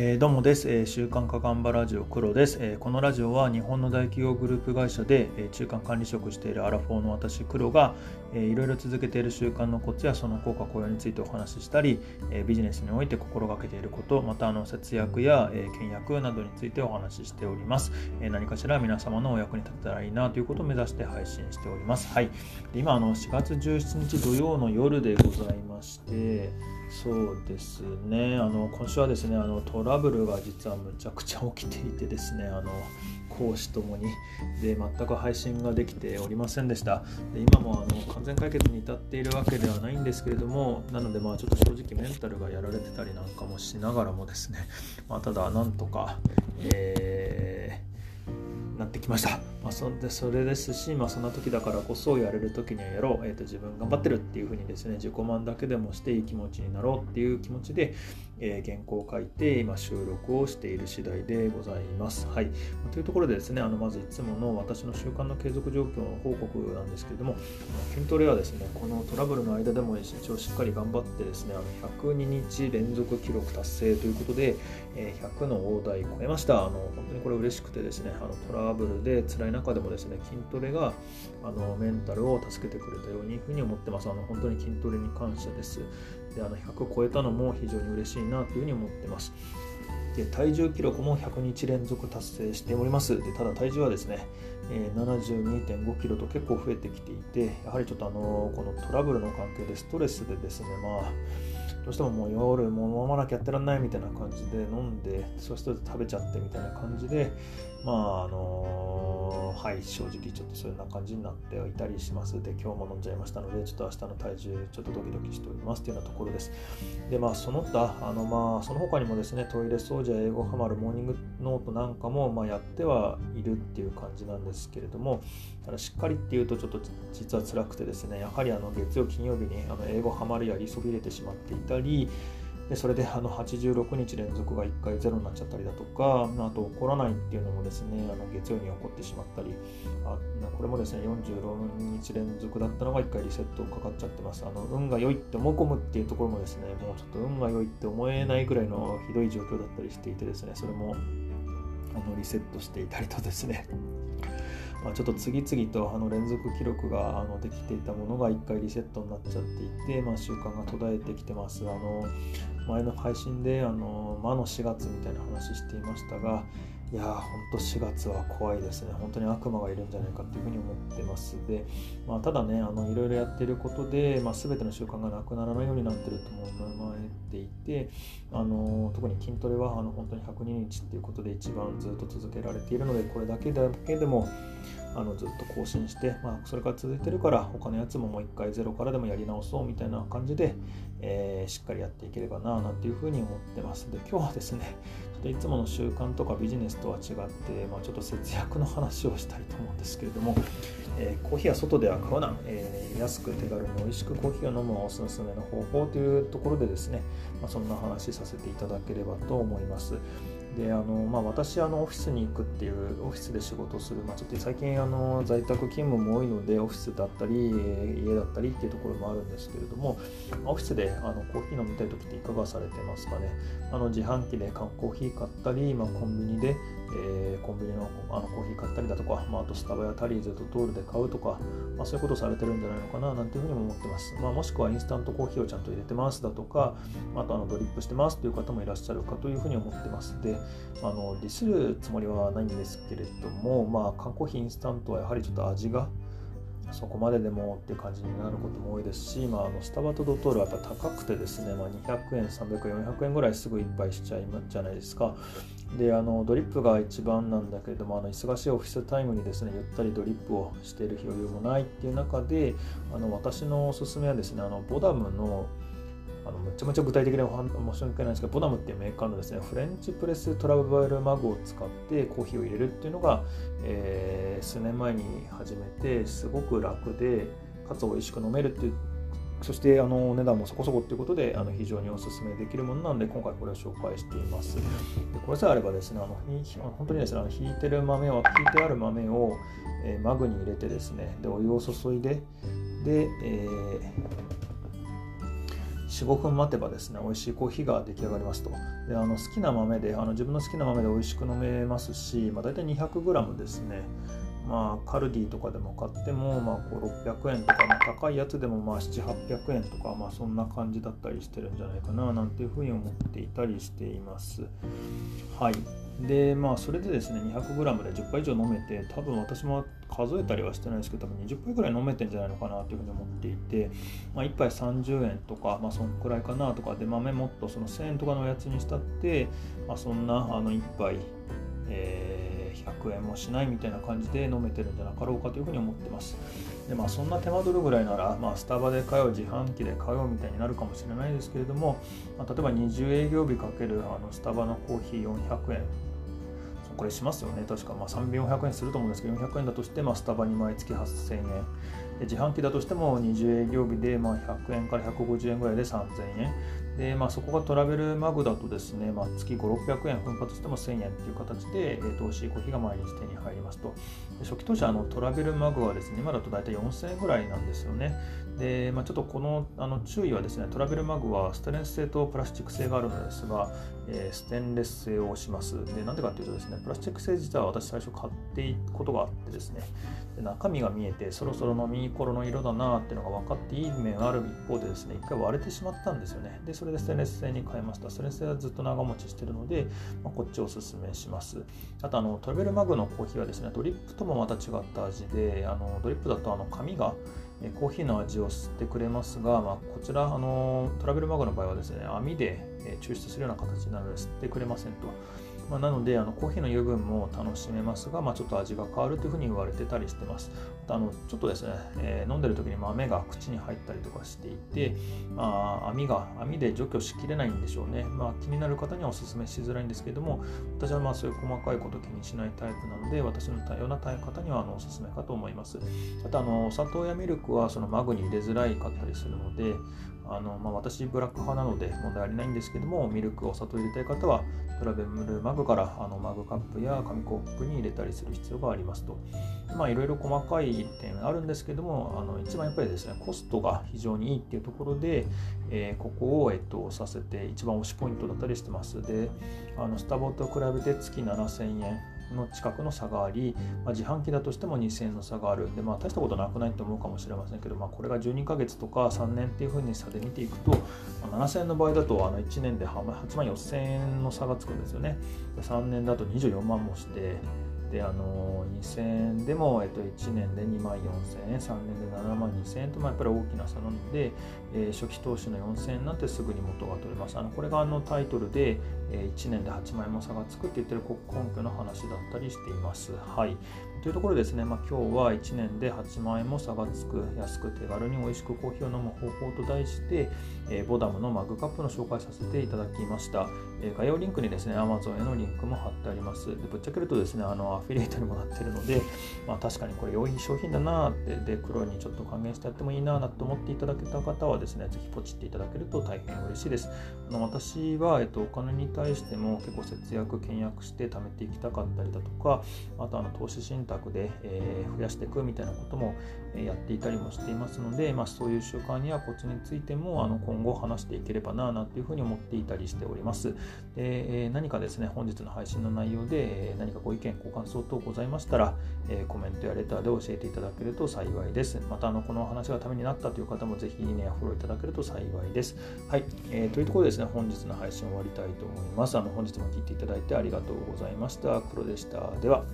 えー、どうもです、えー、週刊かがんばラジオ黒です、えー、このラジオは日本の大企業グループ会社で、え中間管理職しているアラフォーの私黒が、えいろいろ続けている習慣のコツやその効果効用についてお話ししたり、えビジネスにおいて心がけていることまたあの節約や、え倹約などについてお話ししております、え何かしら皆様のお役に立てたらいいなということを目指して配信しております。はい。今あの4月17日土曜の夜でございましてそうですね。あの今週はですねあのトラブルが実はむちゃくちゃ起きていてですねあの講師ともにで全く配信ができておりませんでした。で今もあの完全解決に至っているわけではないんですけれどもなのでまあちょっと正直メンタルがやられてたりなんかもしながらもですね、まあ、ただなんとか、えー、なってきました。まあ、そでそれですし、まあ、そんな時だからこそやれる時にはやろう、えーと、自分頑張ってるっていうふうにですね自己満だけでもしていい気持ちになろうっていう気持ちで、えー、原稿を書いて今収録をしている次第でございます。はい、というところでですねあのまずいつもの私の習慣の継続状況の報告なんですけれども筋トレはですねこのトラブルの間でも一応しっかり頑張ってですねあの102日連続記録達成ということで、えー、100の大台超えました。あの本当にこれ嬉しくてですねあのトラブルで辛い中でもですね筋トレがあのメンタルを助けてくれたようにふうに思ってますあの本当に筋トレに感謝ですであの100超えたのも非常に嬉しいなというふうに思ってます。で体重記録も100日連続達成しております。でただ体重はですね、え、72.5キロと結構増えてきていてやはりちょっとあのこのトラブルの関係でストレスでですねまあどうしてももう夜もう飲まなきゃやってらんないみたいな感じで飲んでそして食べちゃってみたいな感じでまああのはい正直ちょっとそういうな感じになっていたりします。で今日も飲んじゃいましたのでちょっと明日の体重ちょっとドキドキしておりますというようなところです。でまあその他あのまあその他にもですねトイレ掃除や英語ハマるモーニングノートなんかもまあやってはいるっていう感じなんですけれどもただしっかりっていうとちょっと実は辛くてですねやはりあの月曜金曜日にあの英語ハマるやりそびれてしまっていたりでそれであの86日連続が1回ゼロになっちゃったりだとか、あと起こらないっていうのもですね、あの月曜に起こってしまったり、あこれもですね、46日連続だったのが1回リセットかかっちゃってます。あの運が良いって思い込むっていうところもですね、もうちょっと運が良いって思えないぐらいのひどい状況だったりしていてですね、それもあのリセットしていたりとですね、まあ、ちょっと次々とあの連続記録があのできていたものが1回リセットになっちゃっていて、まあ、習慣が途絶えてきてます。あの前の配信であの魔の4月みたいな話していましたがいやー、ほんと4月は怖いですね。本当に悪魔がいるんじゃないかっていうふうに思ってますで、まあ、ただね、いろいろやってることで、まあ、全ての習慣がなくならないようになってるとも思えていて、あの特に筋トレはあの本当に102日っていうことで一番ずっと続けられているので、これだけだけでもあのずっと更新して、まあ、それから続いてるから他のやつももう一回ゼロからでもやり直そうみたいな感じで、えー、しっかりやっていければななんていうふうに思ってますで今日はですねでいつもの習慣とかビジネスとは違って、まあ、ちょっと節約の話をしたいと思うんですけれども、えー、コーヒーは外では買うな、えー、安く手軽に美味しくコーヒーを飲むのおすすめの方法というところでですね、まあ、そんな話させていただければと思います。であのまあ、私あのオフィスに行くっていうオフィスで仕事する、まあ、ちょっと最近あの在宅勤務も多いのでオフィスだったり家だったりっていうところもあるんですけれどもオフィスであのコーヒー飲みたい時っていかがされてますかね？あの自販機で缶コーヒー買ったり、まあ、コンビニで、えー、コンビニのあのコーヒー買ったりだとか、まあ、あとスタバやタリーズとトールで買うとか、まあ、そういうことをされてるんじゃないのかななんていうふうにも思ってます、まあ、もしくはインスタントコーヒーをちゃんと入れてますだとかあとあのドリップしてますという方もいらっしゃるかというふうに思ってます。であのディスるつもりはないんですけれども、まあ、缶コーヒーインスタントはやはりちょっと味がそこまででもって感じになることも多いですし、まあ、あのスタバとドトールはやっぱ高くてですね、まあ、200円、300円、400円ぐらいすぐいっぱいしちゃいじゃないですか。で、あのドリップが一番なんだけれども、あの忙しいオフィスタイムにですね、ゆったりドリップをしている余裕もないっていう中で、あの私のおすすめはですね、あのボダムのあのめちゃめちゃ具体的な申し訳ないんですけど、ボダムっていうメーカーのですね、フレンチプレストラベルマグを使ってコーヒーを入れるっていうのが、えー、数年前に始めて、すごく楽で、かつ美味しく飲めるっていうそしてあの値段もそこそこっていうことであの非常にお勧めできるものなので今回これを紹介しています。でこれさえあればですねあの本当にですねあの引いてる豆を引いてある豆を、えー、マグに入れてですねでお湯を注いでで、えー45分待てばですね美味しいコーヒーが出来上がりますと。であの好きな豆であの自分の好きな豆で美味しく飲めますし、まあ、大体 200g ですね。まあ、カルディとかでも買っても、まあ、600円とか、まあ、高いやつでもまあ7800円とか、まあ、そんな感じだったりしてるんじゃないかななんていうふうに思っていたりしています。はい。で、まあ、それでですね、200g で10杯以上飲めて、多分私も数えたりはしてないですけど、多分20杯ぐらい飲めてんじゃないのかなというふうに思っていて、まあ、1杯30円とか、まあ、そんくらいかなとかで、豆もっとその1000円とかのおやつにしたって、まあ、そんなあの1杯、えー100円もしないみたいな感じで飲めてるんじゃなかろうかというふうに思ってます。でまあそんな手間取るぐらいなら、まあ、スタバで買う自販機で買うみたいになるかもしれないですけれども、まあ、例えば20営業日かけるあのスタバのコーヒー400円。これしますよね。確かまあ3400円すると思うんですけど400円だとして、まあ、スタバに毎月8000円。で自販機だとしても20営業日でまあ100円から150円ぐらいで3000円。で、まあ、そこがトラベルマグだとですね、まあ、月5、600円奮発しても1000円っていう形で、えー、投資コーヒーが毎日手に入りますと。初期投資あのトラベルマグはですね、今だと大体4000円ぐらいなんですよね。で、まあ、ちょっとこのあの注意はですね、トラベルマグはステンレス製とプラスチック製があるのですが、えー、ステンレス製をします。で、なんでかっていうとですね、プラスチック製自体は私最初買っていくことがあってですね、で中身が見えて、そろそろ飲み頃の色だなっていうのが分かっていい面がある一方でですね、一回割れてしまったんですよね。で、それでステンレス製に変えました。ステンレス製はずっと長持ちしてるので、まあ、こっちをおすすめします。あとあの、トラベルマグのコーヒーはですね、ドリップともまた違った味で、あのドリップだとあの紙がコーヒーの味を吸ってくれますが、まあ、こちらあのトラベルマグの場合はですね網で抽出するような形なので吸ってくれませんと。まあ、なのであのコーヒーの油分も楽しめますが、まあ、ちょっと味が変わるというふうに言われてたりしてます。あのちょっとですね、えー、飲んでる時に豆が口に入ったりとかしていて、まあ、網が網で除去しきれないんでしょうね。まあ、気になる方にはお勧めしづらいんですけども、私はまあそういう細かいこと気にしないタイプなので、私のような方にはあのおすすめかと思います。あとあの、お砂糖やミルクはそのマグに入れづらいかったりするので、あのまあ、私、ブラック派なので問題ありないんですけども、ミルク、お砂糖入れたい方は、トラベルマグからあのマグカップや紙コップに入れたりする必要がありますと。まあ、いろいろ細かい点あるんですけども、あの一番やっぱりですね、コストが非常にいいっていうところで、えー、ここを、えっと、させて一番推しポイントだったりしてます。で、あのスタバと比べて月7000円。の近くの差があり、まあ、自販機だとしても2000円の差があるで、まあ、大したことなくないと思うかもしれませんけど、まあ、これが12ヶ月とか3年っていうふうに差で見ていくと、まあ、7000円の場合だとあの1年で8万4000円の差がつくんですよね3年だと24万もしてであの2000円でも、えっと、1年で2万4000円3年で7万2000円と、まあ、やっぱり大きな差なので、えー、初期投資の4000円なんてすぐに元が取れます。あのこれがあのタイトルで、えー、1年で8万円も差がつくって言ってる根拠の話だったりしています。はい。というところですね、まあ、今日は1年で8万円も差がつく安く手軽に美味しくコーヒーを飲む方法と題して、えー、ボダムのマグカップの紹介させていただきました、え概要リンクにですね Amazon へのリンクも貼ってあります。でぶっちゃけるとですねあのアフィリエイトにもなってるので、まあ、確かにこれ良い商品だなってで黒にちょっと還元してやってもいいなと思っていただけた方はですねぜひポチっていただけると大変嬉しいです。あの私は、えっと、お金に対しても結構節約倹約して貯めていきたかったりだとかあとあの投資信託で、えー、増やしていくみたいなこともやっていたりもしていますので、まあ、そういう習慣やコツについてもあの今後話していければななんていうふうに思っていたりしております。で、えー、何かですね本日の配信の内容で何かご意見ご感想等ございましたら、えー、コメントやレターで教えていただけると幸いです。またあのこの話がためになったという方もぜひいいねやフォローいただけると幸いです。はい、えー、というところでですね、本日の配信終わりたいと思います。あの本日も聞いていただいてありがとうございました。黒でした。では。